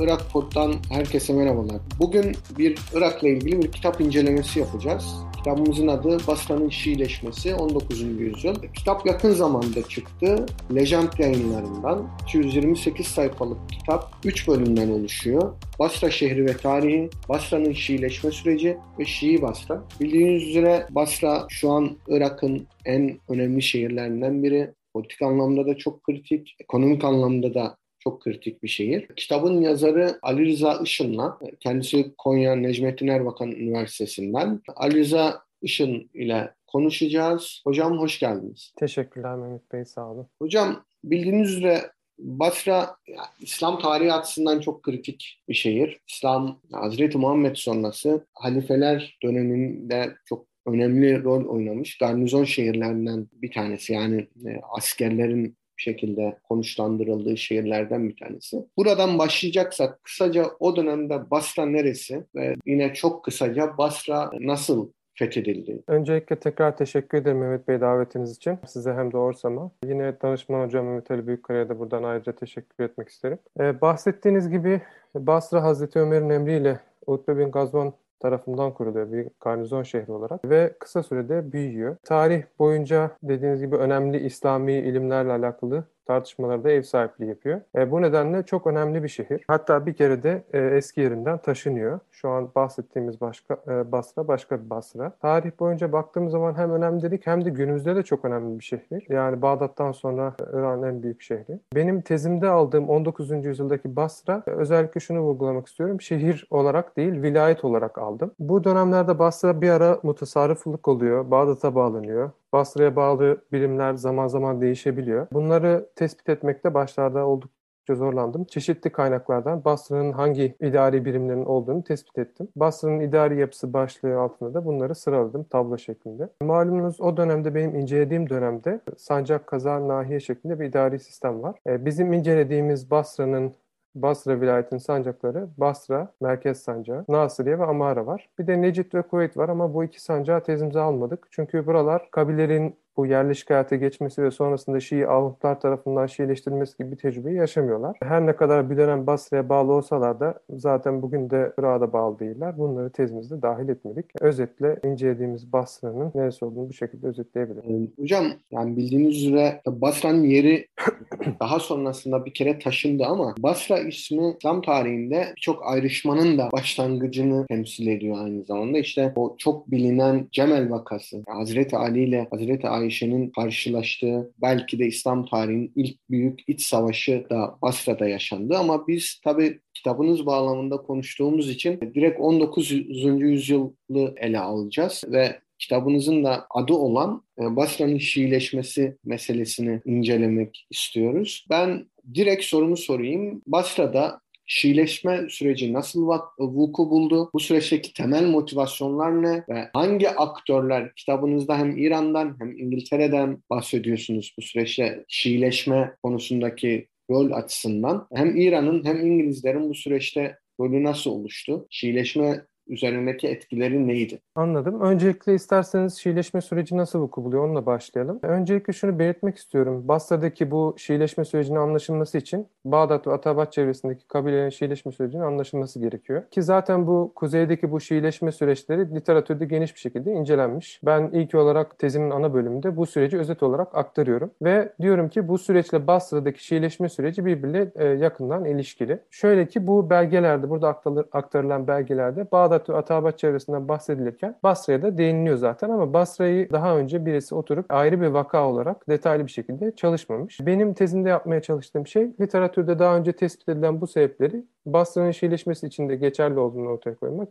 Irak Pod'dan herkese merhabalar. Bugün bir Irak'la ilgili bir kitap incelemesi yapacağız. Kitabımızın adı Basra'nın Şiileşmesi 19. yüzyıl. Kitap yakın zamanda çıktı. Lejant yayınlarından 228 sayfalık kitap 3 bölümden oluşuyor. Basra şehri ve tarihi, Basra'nın Şiileşme süreci ve Şii Basra. Bildiğiniz üzere Basra şu an Irak'ın en önemli şehirlerinden biri. Politik anlamda da çok kritik, ekonomik anlamda da çok kritik bir şehir. Kitabın yazarı Ali Rıza Işın'la, kendisi Konya Necmettin Erbakan Üniversitesi'nden. Ali Rıza Işın ile konuşacağız. Hocam hoş geldiniz. Teşekkürler Mehmet Bey, sağ olun. Hocam bildiğiniz üzere Basra İslam tarihi açısından çok kritik bir şehir. İslam Hazreti Muhammed sonrası halifeler döneminde çok önemli rol oynamış. Garnizon şehirlerinden bir tanesi yani e, askerlerin şekilde konuşlandırıldığı şehirlerden bir tanesi. Buradan başlayacaksak kısaca o dönemde Basra neresi ve yine çok kısaca Basra nasıl fethedildi. Öncelikle tekrar teşekkür ederim Mehmet Bey davetiniz için. Size hem de Orsam'a. Yine danışman hocam Mehmet Ali Büyükkara'ya da buradan ayrıca teşekkür etmek isterim. Ee, bahsettiğiniz gibi Basra Hazreti Ömer'in emriyle Utbe bin Gazvan tarafından kuruluyor bir garnizon şehri olarak ve kısa sürede büyüyor. Tarih boyunca dediğiniz gibi önemli İslami ilimlerle alakalı tartışmalarda ev sahipliği yapıyor. E, bu nedenle çok önemli bir şehir. Hatta bir kere de e, eski yerinden taşınıyor. Şu an bahsettiğimiz başka e, Basra başka bir Basra. Tarih boyunca baktığımız zaman hem önemli dedik hem de günümüzde de çok önemli bir şehir. Yani Bağdat'tan sonra İran'ın en büyük şehri. Benim tezimde aldığım 19. yüzyıldaki Basra özellikle şunu vurgulamak istiyorum. Şehir olarak değil, vilayet olarak aldım. Bu dönemlerde Basra bir ara mutasarrıflık oluyor. Bağdat'a bağlanıyor. Basra'ya bağlı birimler zaman zaman değişebiliyor. Bunları tespit etmekte başlarda oldukça zorlandım. Çeşitli kaynaklardan Basra'nın hangi idari birimlerin olduğunu tespit ettim. Basra'nın idari yapısı başlığı altında da bunları sıraladım tablo şeklinde. Malumunuz o dönemde benim incelediğim dönemde Sancak Kazan Nahiye şeklinde bir idari sistem var. Ee, bizim incelediğimiz Basra'nın Basra vilayetinin sancakları Basra, Merkez Sancağı, Nasiriye ve Amara var. Bir de Necit ve Kuveyt var ama bu iki sancağı tezimize almadık. Çünkü buralar kabilerin bu yerleşik hayata geçmesi ve sonrasında Şii Avrupalar tarafından Şiileştirilmesi gibi bir tecrübeyi yaşamıyorlar. Her ne kadar bir dönem Basra'ya bağlı olsalar da zaten bugün de Irak'a bağlı değiller. Bunları tezimizde dahil etmedik. Özetle incelediğimiz Basra'nın neresi olduğunu bu şekilde özetleyebilirim. Ee, hocam yani bildiğiniz üzere Basra'nın yeri daha sonrasında bir kere taşındı ama Basra ismi İslam tarihinde birçok ayrışmanın da başlangıcını temsil ediyor aynı zamanda. İşte o çok bilinen Cemel vakası, Hazreti Ali ile Hazreti Ayşe Ayşe'nin karşılaştığı belki de İslam tarihinin ilk büyük iç savaşı da Basra'da yaşandı ama biz tabi kitabınız bağlamında konuştuğumuz için direkt 19. yüzyılı ele alacağız ve kitabınızın da adı olan e, Basra'nın Şiileşmesi meselesini incelemek istiyoruz. Ben direkt sorumu sorayım. Basra'da Şiileşme süreci nasıl vuku buldu? Bu süreçteki temel motivasyonlar ne? Ve hangi aktörler kitabınızda hem İran'dan hem İngiltere'den bahsediyorsunuz bu süreçte Şiileşme konusundaki rol açısından? Hem İran'ın hem İngilizlerin bu süreçte rolü nasıl oluştu? Şiileşme üzerindeki etkileri neydi? Anladım. Öncelikle isterseniz Şiileşme süreci nasıl vuku buluyor onunla başlayalım. Öncelikle şunu belirtmek istiyorum. Basra'daki bu Şiileşme sürecinin anlaşılması için Bağdat ve Atabat çevresindeki kabilelerin Şiileşme sürecinin anlaşılması gerekiyor. Ki zaten bu kuzeydeki bu Şiileşme süreçleri literatürde geniş bir şekilde incelenmiş. Ben ilk olarak tezimin ana bölümünde bu süreci özet olarak aktarıyorum. Ve diyorum ki bu süreçle Basra'daki Şiileşme süreci birbiriyle e, yakından ilişkili. Şöyle ki bu belgelerde, burada aktarılan belgelerde Bağdat Bağdat ve Atabat çevresinden bahsedilirken Basra'ya da değiniliyor zaten ama Basra'yı daha önce birisi oturup ayrı bir vaka olarak detaylı bir şekilde çalışmamış. Benim tezimde yapmaya çalıştığım şey literatürde daha önce tespit edilen bu sebepleri Basra'nın Şiileşmesi için de geçerli olduğunu ortaya koymak,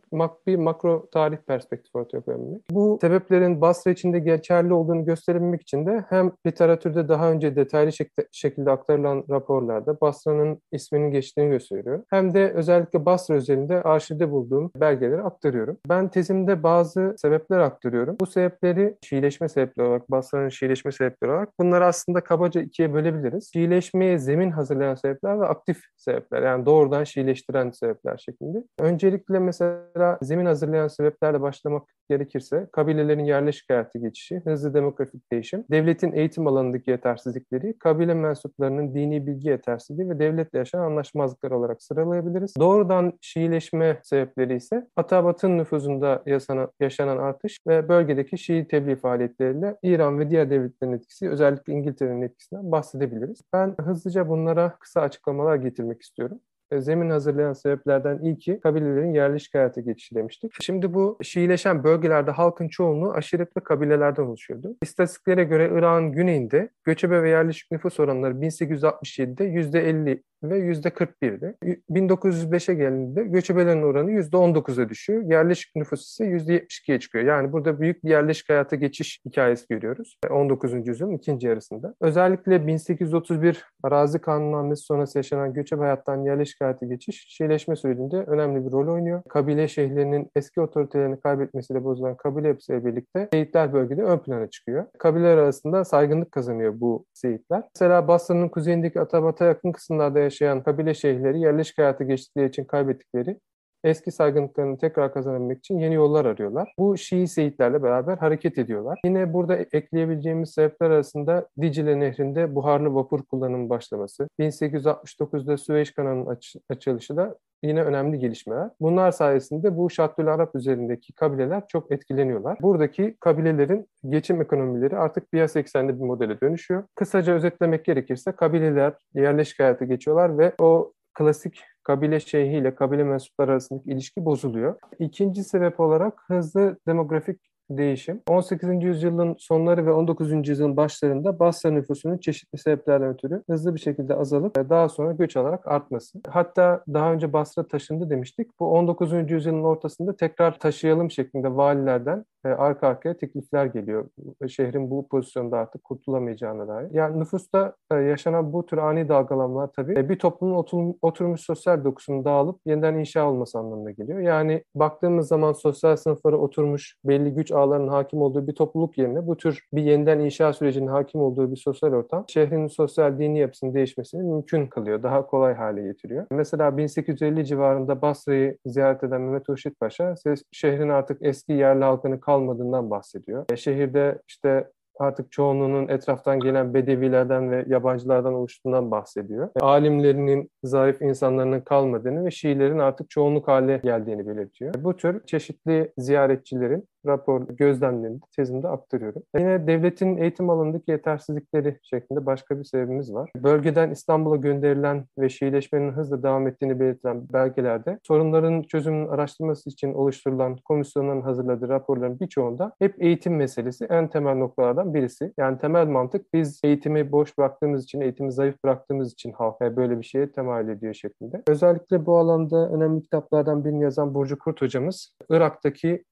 bir makro tarih perspektifi ortaya koyabilmek. Bu sebeplerin Basra için de geçerli olduğunu gösterebilmek için de hem literatürde daha önce detaylı şekilde aktarılan raporlarda Basra'nın isminin geçtiğini gösteriyor. Hem de özellikle Basra özelinde arşivde bulduğum belgeleri aktarıyorum. Ben tezimde bazı sebepler aktarıyorum. Bu sebepleri Şiileşme sebepleri olarak, Basra'nın Şiileşme sebepleri olarak bunları aslında kabaca ikiye bölebiliriz. Şiileşmeye zemin hazırlayan sebepler ve aktif sebepler. Yani doğrudan Şiileşme Şiileştiren sebepler şeklinde. Öncelikle mesela zemin hazırlayan sebeplerle başlamak gerekirse kabilelerin yerleşik hayatı geçişi, hızlı demografik değişim, devletin eğitim alanındaki yetersizlikleri, kabile mensuplarının dini bilgi yetersizliği ve devletle yaşanan anlaşmazlıklar olarak sıralayabiliriz. Doğrudan Şiileşme sebepleri ise Atabat'ın nüfuzunda yaşanan, yaşanan artış ve bölgedeki Şii tebliğ faaliyetleriyle İran ve diğer devletlerin etkisi, özellikle İngiltere'nin etkisinden bahsedebiliriz. Ben hızlıca bunlara kısa açıklamalar getirmek istiyorum zemin hazırlayan sebeplerden ilki kabilelerin yerleşik hayata geçişi demiştik. Şimdi bu Şiileşen bölgelerde halkın çoğunluğu aşiret ve kabilelerden oluşuyordu. İstatistiklere göre Irak'ın güneyinde göçebe ve yerleşik nüfus oranları 1867'de %50 ve %41'di. 1905'e geldiğinde göçebelerin oranı %19'a düşüyor. Yerleşik nüfus ise %72'ye çıkıyor. Yani burada büyük bir yerleşik hayata geçiş hikayesi görüyoruz. 19. yüzyılın ikinci yarısında. Özellikle 1831 arazi kanunnamesi sonrası yaşanan göçebe hayattan yerleşik hayata geçiş Şiileşme sürecinde önemli bir rol oynuyor. Kabile şehirlerinin eski otoritelerini kaybetmesiyle bozulan kabile yapısıyla birlikte Seyitler bölgede ön plana çıkıyor. Kabileler arasında saygınlık kazanıyor bu Seyitler. Mesela Basra'nın kuzeyindeki Atabat'a yakın kısımlarda yaşayan kabile şeyhleri yerleşik hayata geçtikleri için kaybettikleri eski saygınlıklarını tekrar kazanabilmek için yeni yollar arıyorlar. Bu Şii Seyitlerle beraber hareket ediyorlar. Yine burada ekleyebileceğimiz sebepler arasında Dicle Nehri'nde buharlı vapur kullanımı başlaması, 1869'da Süveyş kanalının aç açılışı da yine önemli gelişmeler. Bunlar sayesinde bu Şattül Arap üzerindeki kabileler çok etkileniyorlar. Buradaki kabilelerin geçim ekonomileri artık piyasa eksenli bir modele dönüşüyor. Kısaca özetlemek gerekirse kabileler yerleşik hayata geçiyorlar ve o klasik kabile şeyhi ile kabile mensupları arasındaki ilişki bozuluyor. İkinci sebep olarak hızlı demografik değişim. 18. yüzyılın sonları ve 19. yüzyılın başlarında Basra nüfusunun çeşitli sebeplerden ötürü hızlı bir şekilde azalıp daha sonra göç alarak artması. Hatta daha önce Basra taşındı demiştik. Bu 19. yüzyılın ortasında tekrar taşıyalım şeklinde valilerden e, arka arkaya teklifler geliyor. Şehrin bu pozisyonda artık kurtulamayacağına dair. Yani nüfusta e, yaşanan bu tür ani dalgalanmalar tabii e, bir toplumun oturmuş sosyal dokusunun dağılıp yeniden inşa olması anlamına geliyor. Yani baktığımız zaman sosyal sınıflara oturmuş belli güç ağlarının hakim olduğu bir topluluk yerine bu tür bir yeniden inşa sürecinin hakim olduğu bir sosyal ortam şehrin sosyal dini yapısının değişmesini mümkün kılıyor. Daha kolay hale getiriyor. Mesela 1850 civarında Basra'yı ziyaret eden Mehmet Hurşit Paşa şehrin artık eski yerli halkını kalmadığından bahsediyor. E, şehirde işte artık çoğunluğunun etraftan gelen bedevilerden ve yabancılardan oluştuğundan bahsediyor. E, alimlerinin, zarif insanların kalmadığını ve Şiilerin artık çoğunluk hale geldiğini belirtiyor. Bu tür çeşitli ziyaretçilerin rapor gözlemlerini tezimde aktarıyorum. Yine devletin eğitim alanındaki yetersizlikleri şeklinde başka bir sebebimiz var. Bölgeden İstanbul'a gönderilen ve Şiileşmenin hızla devam ettiğini belirtilen belgelerde sorunların çözümünün araştırması için oluşturulan komisyonların hazırladığı raporların birçoğunda hep eğitim meselesi en temel noktalardan birisi. Yani temel mantık biz eğitimi boş bıraktığımız için, eğitimi zayıf bıraktığımız için halk böyle bir şeye temayül ediyor şeklinde. Özellikle bu alanda önemli kitaplardan birini yazan Burcu Kurt hocamız Irak'taki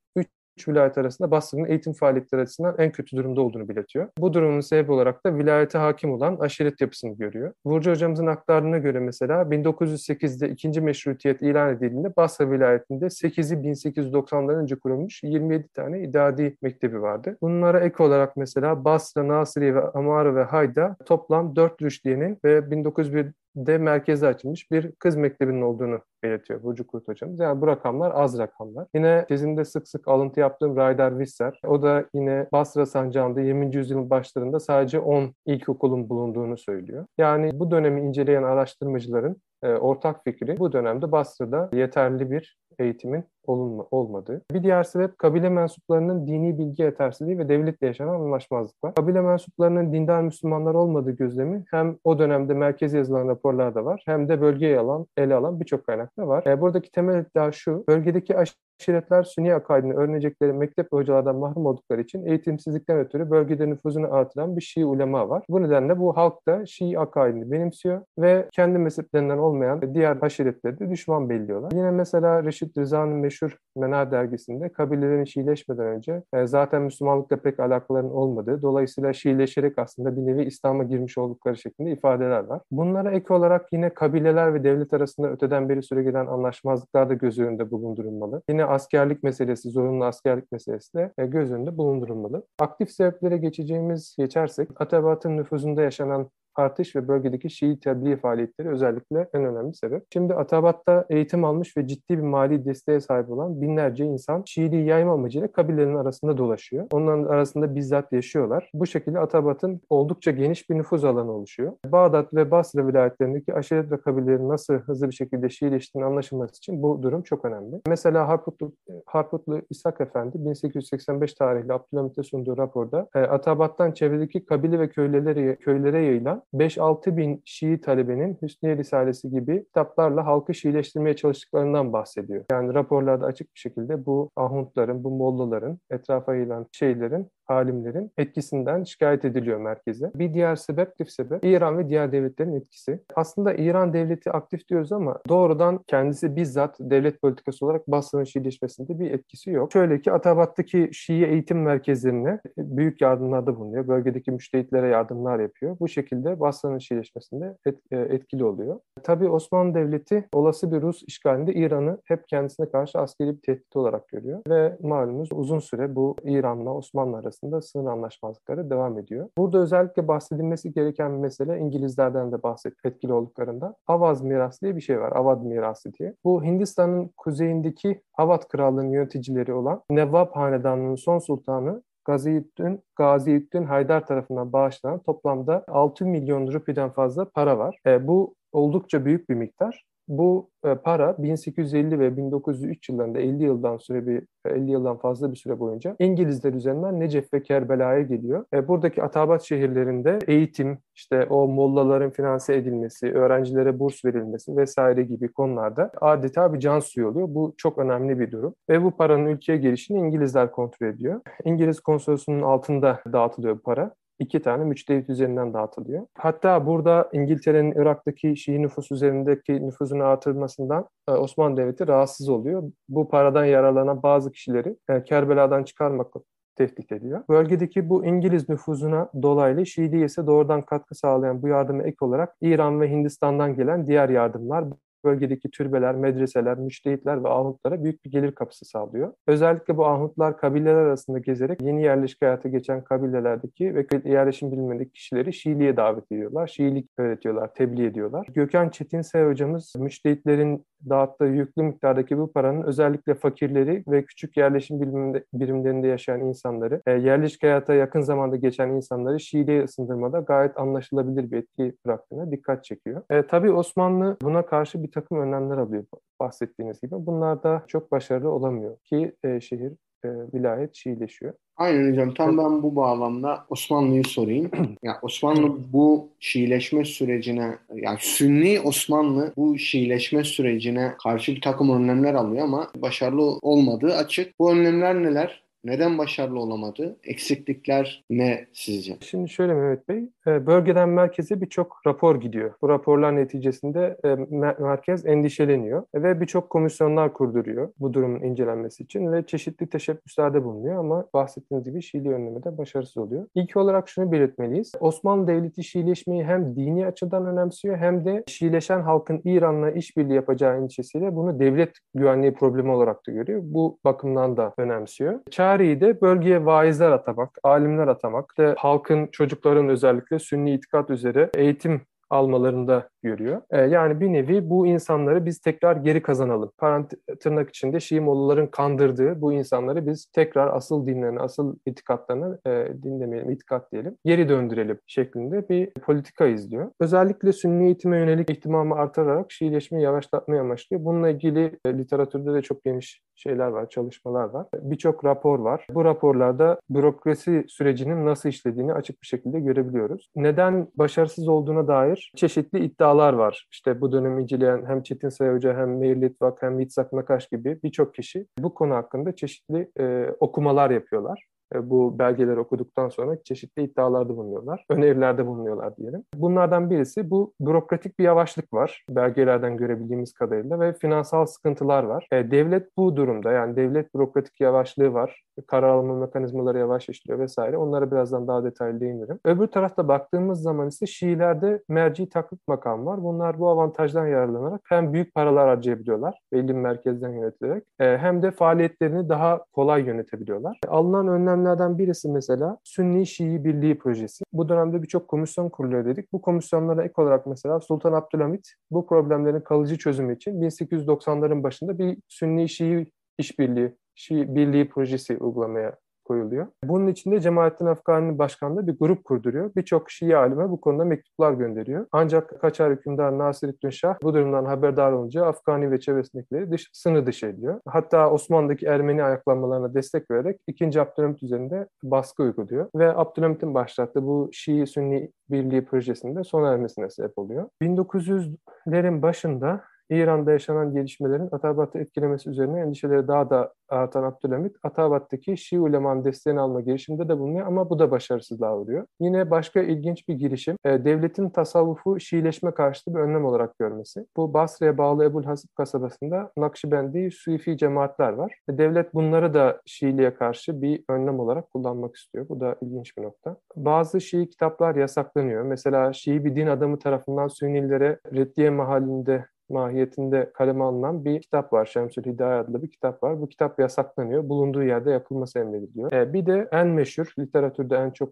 üç vilayet arasında Basra'nın eğitim faaliyetleri açısından en kötü durumda olduğunu belirtiyor. Bu durumun sebebi olarak da vilayete hakim olan aşiret yapısını görüyor. Burcu hocamızın aktardığına göre mesela 1908'de ikinci meşrutiyet ilan edildiğinde Basra vilayetinde 8'i 1890'dan önce kurulmuş 27 tane idadi mektebi vardı. Bunlara ek olarak mesela Basra, Nasiriye ve Amara ve Hayda toplam 4 rüştiyenin ve 1901 de merkeze açılmış bir kız mektebinin olduğunu belirtiyor Burcu Kurt hocamız. Yani bu rakamlar az rakamlar. Yine tezimde sık sık alıntı yaptığım Raydar Visser. O da yine Basra Sancağı'nda 20. yüzyılın başlarında sadece 10 ilkokulun bulunduğunu söylüyor. Yani bu dönemi inceleyen araştırmacıların e, ortak fikri bu dönemde Basra'da yeterli bir eğitimin olunma, olmadığı. Bir diğer sebep kabile mensuplarının dini bilgi yetersizliği ve devletle yaşanan anlaşmazlıklar. Kabile mensuplarının dindar Müslümanlar olmadığı gözlemi hem o dönemde merkezi yazılan raporlarda var hem de bölgeye alan, ele alan birçok kaynakta var. E, buradaki temel iddia şu, bölgedeki aşiretler Sünni akaidini öğrenecekleri mektep hocalardan mahrum oldukları için eğitimsizlikten ötürü bölgede nüfuzunu artıran bir Şii ulema var. Bu nedenle bu halk da Şii akaidini benimsiyor ve kendi mezheplerinden olmayan diğer aşiretleri de düşman belliyorlar. Yine mesela Reşit Rıza'nın meşhur Mena dergisinde kabilelerin Şiileşmeden önce e, zaten Müslümanlıkla pek alakaların olmadığı, dolayısıyla Şiileşerek aslında bir nevi İslam'a girmiş oldukları şeklinde ifadeler var. Bunlara ek olarak yine kabileler ve devlet arasında öteden beri süre gelen anlaşmazlıklar da göz önünde bulundurulmalı. Yine askerlik meselesi, zorunlu askerlik meselesi de e, göz önünde bulundurulmalı. Aktif sebeplere geçeceğimiz geçersek Atabat'ın nüfuzunda yaşanan artış ve bölgedeki Şii tebliğ faaliyetleri özellikle en önemli sebep. Şimdi Atabat'ta eğitim almış ve ciddi bir mali desteğe sahip olan binlerce insan Şiiliği yayma amacıyla kabilelerin arasında dolaşıyor. Onların arasında bizzat yaşıyorlar. Bu şekilde Atabat'ın oldukça geniş bir nüfuz alanı oluşuyor. Bağdat ve Basra vilayetlerindeki aşiret ve kabilelerin nasıl hızlı bir şekilde Şiileştiğini anlaşılması için bu durum çok önemli. Mesela Harputlu, Harputlu İshak Efendi 1885 tarihli Abdülhamit'e sunduğu raporda e, Atabat'tan çevredeki kabile ve köylere, köylere yayılan 5-6 bin Şii talebenin Hüsniye Risalesi gibi kitaplarla halkı Şiileştirmeye çalıştıklarından bahsediyor. Yani raporlarda açık bir şekilde bu ahuntların, bu mollaların, etrafa yayılan şeylerin alimlerin etkisinden şikayet ediliyor merkeze. Bir diğer sebep, aktif sebep İran ve diğer devletlerin etkisi. Aslında İran devleti aktif diyoruz ama doğrudan kendisi bizzat devlet politikası olarak Basra'nın Şiileşmesinde bir etkisi yok. Şöyle ki Atabat'taki Şii eğitim merkezlerine büyük yardımlarda bulunuyor. Bölgedeki müştehitlere yardımlar yapıyor. Bu şekilde Basra'nın Şiileşmesinde et, e, etkili oluyor. Tabii Osmanlı Devleti olası bir Rus işgalinde İran'ı hep kendisine karşı askeri bir tehdit olarak görüyor. Ve malumunuz uzun süre bu İran'la Osmanlı arasında arasında sınır anlaşmazlıkları devam ediyor. Burada özellikle bahsedilmesi gereken bir mesele İngilizlerden de bahset etkili olduklarında Avaz mirası diye bir şey var. Avad mirası diye. Bu Hindistan'ın kuzeyindeki Avad krallığının yöneticileri olan Nevab hanedanının son sultanı Gaziüddin, Gaziüddin Haydar tarafından bağışlanan toplamda 6 milyon rupiden fazla para var. E, bu oldukça büyük bir miktar. Bu e, para 1850 ve 1903 yıllarında 50 yıldan süre bir 50 yıldan fazla bir süre boyunca İngilizler üzerinden Necef ve Kerbela'ya geliyor. E, buradaki Atabat şehirlerinde eğitim, işte o mollaların finanse edilmesi, öğrencilere burs verilmesi vesaire gibi konularda adeta bir can suyu oluyor. Bu çok önemli bir durum. Ve bu paranın ülkeye gelişini İngilizler kontrol ediyor. İngiliz konsolosunun altında dağıtılıyor para iki tane müçtehit üzerinden dağıtılıyor. Hatta burada İngiltere'nin Irak'taki Şii nüfus üzerindeki nüfuzunu artırmasından e, Osmanlı Devleti rahatsız oluyor. Bu paradan yararlanan bazı kişileri e, Kerbela'dan çıkarmak tehdit ediyor. Bölgedeki bu İngiliz nüfuzuna dolaylı Şiiliğe ise doğrudan katkı sağlayan bu yardıma ek olarak İran ve Hindistan'dan gelen diğer yardımlar bölgedeki türbeler, medreseler, müştehitler ve ahutlara büyük bir gelir kapısı sağlıyor. Özellikle bu ahutlar kabileler arasında gezerek yeni yerleşik hayata geçen kabilelerdeki ve yerleşim bilimindeki kişileri Şiiliğe davet ediyorlar. Şiilik öğretiyorlar, tebliğ ediyorlar. Gökhan Çetinsay hocamız müştehitlerin dağıttığı yüklü miktardaki bu paranın özellikle fakirleri ve küçük yerleşim biriminde, birimlerinde yaşayan insanları, e, yerleşik hayata yakın zamanda geçen insanları Şiiliğe ısındırmada gayet anlaşılabilir bir etki bıraktığına dikkat çekiyor. E, tabii Osmanlı buna karşı bir takım önlemler alıyor bahsettiğiniz gibi. Bunlar da çok başarılı olamıyor ki e, şehir, e, vilayet Şiileşiyor. Aynen hocam. Tam ben bu bağlamda Osmanlı'yı sorayım. ya Osmanlı bu Şiileşme sürecine, yani Sünni Osmanlı bu Şiileşme sürecine karşı bir takım önlemler alıyor ama başarılı olmadığı açık. Bu önlemler neler? Neden başarılı olamadı? Eksiklikler ne sizce? Şimdi şöyle Mehmet Bey, e, bölgeden merkeze birçok rapor gidiyor. Bu raporlar neticesinde e, merkez endişeleniyor ve birçok komisyonlar kurduruyor bu durumun incelenmesi için ve çeşitli teşebbüslerde bulunuyor ama bahsettiğiniz gibi Şiili önlemede başarısız oluyor. İlk olarak şunu belirtmeliyiz. Osmanlı Devleti Şiileşmeyi hem dini açıdan önemsiyor hem de Şiileşen halkın İran'la işbirliği yapacağı endişesiyle bunu devlet güvenliği problemi olarak da görüyor. Bu bakımdan da önemsiyor. Çareyi de bölgeye vaizler atamak, alimler atamak, işte halkın, çocukların özellikle Sünni itikat üzere eğitim almalarında görüyor. E, yani bir nevi bu insanları biz tekrar geri kazanalım. Parant tırnak içinde Şii Mollaların kandırdığı bu insanları biz tekrar asıl dinlerine, asıl itikatlarına e, dinlemeyelim, itikat diyelim, geri döndürelim şeklinde bir politika izliyor. Özellikle Sünni eğitime yönelik ihtimamı artırarak Şiileşmeyi yavaşlatmaya amaçlıyor. Bununla ilgili e, literatürde de çok geniş şeyler var, çalışmalar var. Birçok rapor var. Bu raporlarda bürokrasi sürecinin nasıl işlediğini açık bir şekilde görebiliyoruz. Neden başarısız olduğuna dair çeşitli iddialar var. İşte bu dönemi inceleyen hem Çetin Say Hoca hem Meir Litvak hem Yitzhak Nakaş gibi birçok kişi bu konu hakkında çeşitli e, okumalar yapıyorlar. E, bu belgeleri okuduktan sonra çeşitli iddialarda bulunuyorlar. Önerilerde bulunuyorlar diyelim. Bunlardan birisi bu bürokratik bir yavaşlık var. Belgelerden görebildiğimiz kadarıyla ve finansal sıkıntılar var. E, devlet bu durumda yani devlet bürokratik yavaşlığı var. Karar alma mekanizmaları yavaş işliyor vesaire. Onlara birazdan daha detaylı değinirim. Öbür tarafta baktığımız zaman ise Şiilerde merci taklit makam var. Bunlar bu avantajdan yararlanarak hem büyük paralar harcayabiliyorlar belli merkezden yönetilerek e, hem de faaliyetlerini daha kolay yönetebiliyorlar. Alınan önlemlerden birisi mesela Sünni Şii Birliği projesi. Bu dönemde birçok komisyon kuruluyor dedik. Bu komisyonlara ek olarak mesela Sultan Abdülhamit bu problemlerin kalıcı çözümü için 1890'ların başında bir Sünni Şii işbirliği, Şii Birliği projesi uygulamaya koyuluyor. Bunun içinde Cemalettin Afgani'nin başkanlığı bir grup kurduruyor. Birçok Şii alime bu konuda mektuplar gönderiyor. Ancak Kaçar hükümdar Nasirettin Şah bu durumdan haberdar olunca Afgani ve çevresindekileri dış, sınır dışı ediyor. Hatta Osmanlı'daki Ermeni ayaklanmalarına destek vererek 2. Abdülhamit üzerinde baskı uyguluyor. Ve Abdülhamit'in başlattığı bu Şii-Sünni Birliği projesinde sona ermesine sebep oluyor. 1900'lerin başında İran'da yaşanan gelişmelerin Atabat'ı etkilemesi üzerine endişeleri daha da artan Abdülhamit, Atabat'taki Şii ulemanın desteğini alma girişiminde de bulunuyor ama bu da başarısızlığa uğruyor. Yine başka ilginç bir girişim, e, devletin tasavvufu Şiileşme karşıtı bir önlem olarak görmesi. Bu Basra'ya bağlı Ebul Hasip kasabasında Nakşibendi, Suifi cemaatler var. E, devlet bunları da Şiiliğe karşı bir önlem olarak kullanmak istiyor. Bu da ilginç bir nokta. Bazı Şii kitaplar yasaklanıyor. Mesela Şii bir din adamı tarafından Sünnilere reddiye mahallinde mahiyetinde kaleme alınan bir kitap var. Şemsül Hidayet adlı bir kitap var. Bu kitap yasaklanıyor. Bulunduğu yerde yakılması emrediliyor. E, bir de en meşhur, literatürde en çok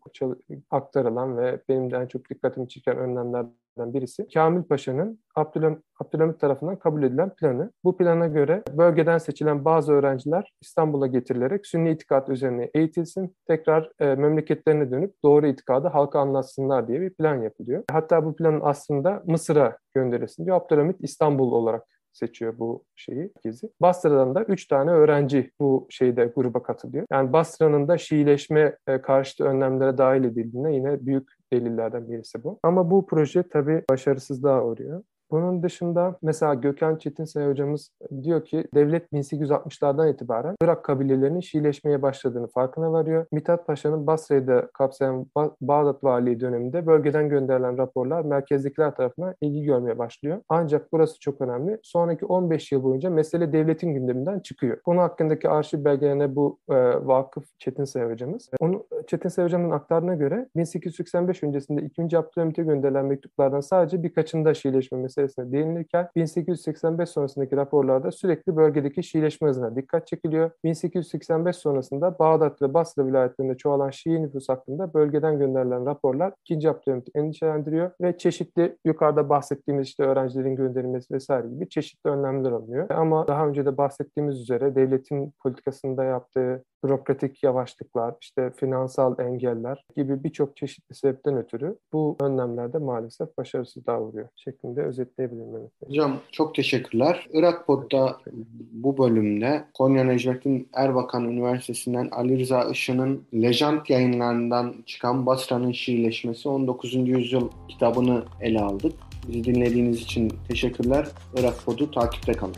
aktarılan ve benim de en çok dikkatimi çeken önlemlerden birisi Kamil Paşa'nın Abdülhamit, Abdülhamit tarafından kabul edilen planı. Bu plana göre bölgeden seçilen bazı öğrenciler İstanbul'a getirilerek Sünni itikat üzerine eğitilsin, tekrar e, memleketlerine dönüp doğru itikadı halka anlatsınlar diye bir plan yapılıyor. Hatta bu planın aslında Mısır'a gönderilsin diyor. Abdülhamit İstanbul olarak seçiyor bu şeyi, gezi. Basra'dan da 3 tane öğrenci bu şeyde gruba katılıyor. Yani Basra'nın da Şiileşme e, karşıtı önlemlere dahil edildiğine yine büyük delillerden birisi bu. Ama bu proje tabii başarısızlığa uğruyor. Bunun dışında mesela Gökhan Çetinsay hocamız diyor ki devlet 1860'lardan itibaren Irak kabilelerinin Şiileşmeye başladığını farkına varıyor. Mithat Paşa'nın Basra'yı kapsayan ba- Bağdat Valiliği döneminde bölgeden gönderilen raporlar merkezdekiler tarafından ilgi görmeye başlıyor. Ancak burası çok önemli. Sonraki 15 yıl boyunca mesele devletin gündeminden çıkıyor. Bunun hakkındaki arşiv belgelerine bu e, vakıf Çetinsay hocamız. Onu Çetinsay hocamın aktardığına göre 1885 öncesinde 2. Abdülhamit'e gönderilen mektuplardan sadece birkaçında Şiileşme meselesi meselesine değinilirken 1885 sonrasındaki raporlarda sürekli bölgedeki Şiileşme hızına dikkat çekiliyor. 1885 sonrasında Bağdat ve Basra vilayetlerinde çoğalan Şii nüfus hakkında bölgeden gönderilen raporlar 2. Abdülhamit'i endişelendiriyor ve çeşitli yukarıda bahsettiğimiz işte öğrencilerin gönderilmesi vesaire gibi çeşitli önlemler alınıyor. Ama daha önce de bahsettiğimiz üzere devletin politikasında yaptığı bürokratik yavaşlıklar, işte finansal engeller gibi birçok çeşitli sebepten ötürü bu önlemlerde maalesef başarısızlığa uğruyor şeklinde özetleyebilirim. Evet. Hocam çok teşekkürler. Irak Pod'da bu bölümde Konya Necmettin Erbakan Üniversitesi'nden Ali Rıza Işın'ın Lejant yayınlarından çıkan Basra'nın Şiileşmesi 19. yüzyıl kitabını ele aldık. Bizi dinlediğiniz için teşekkürler. Irak Pod'u takipte kalın.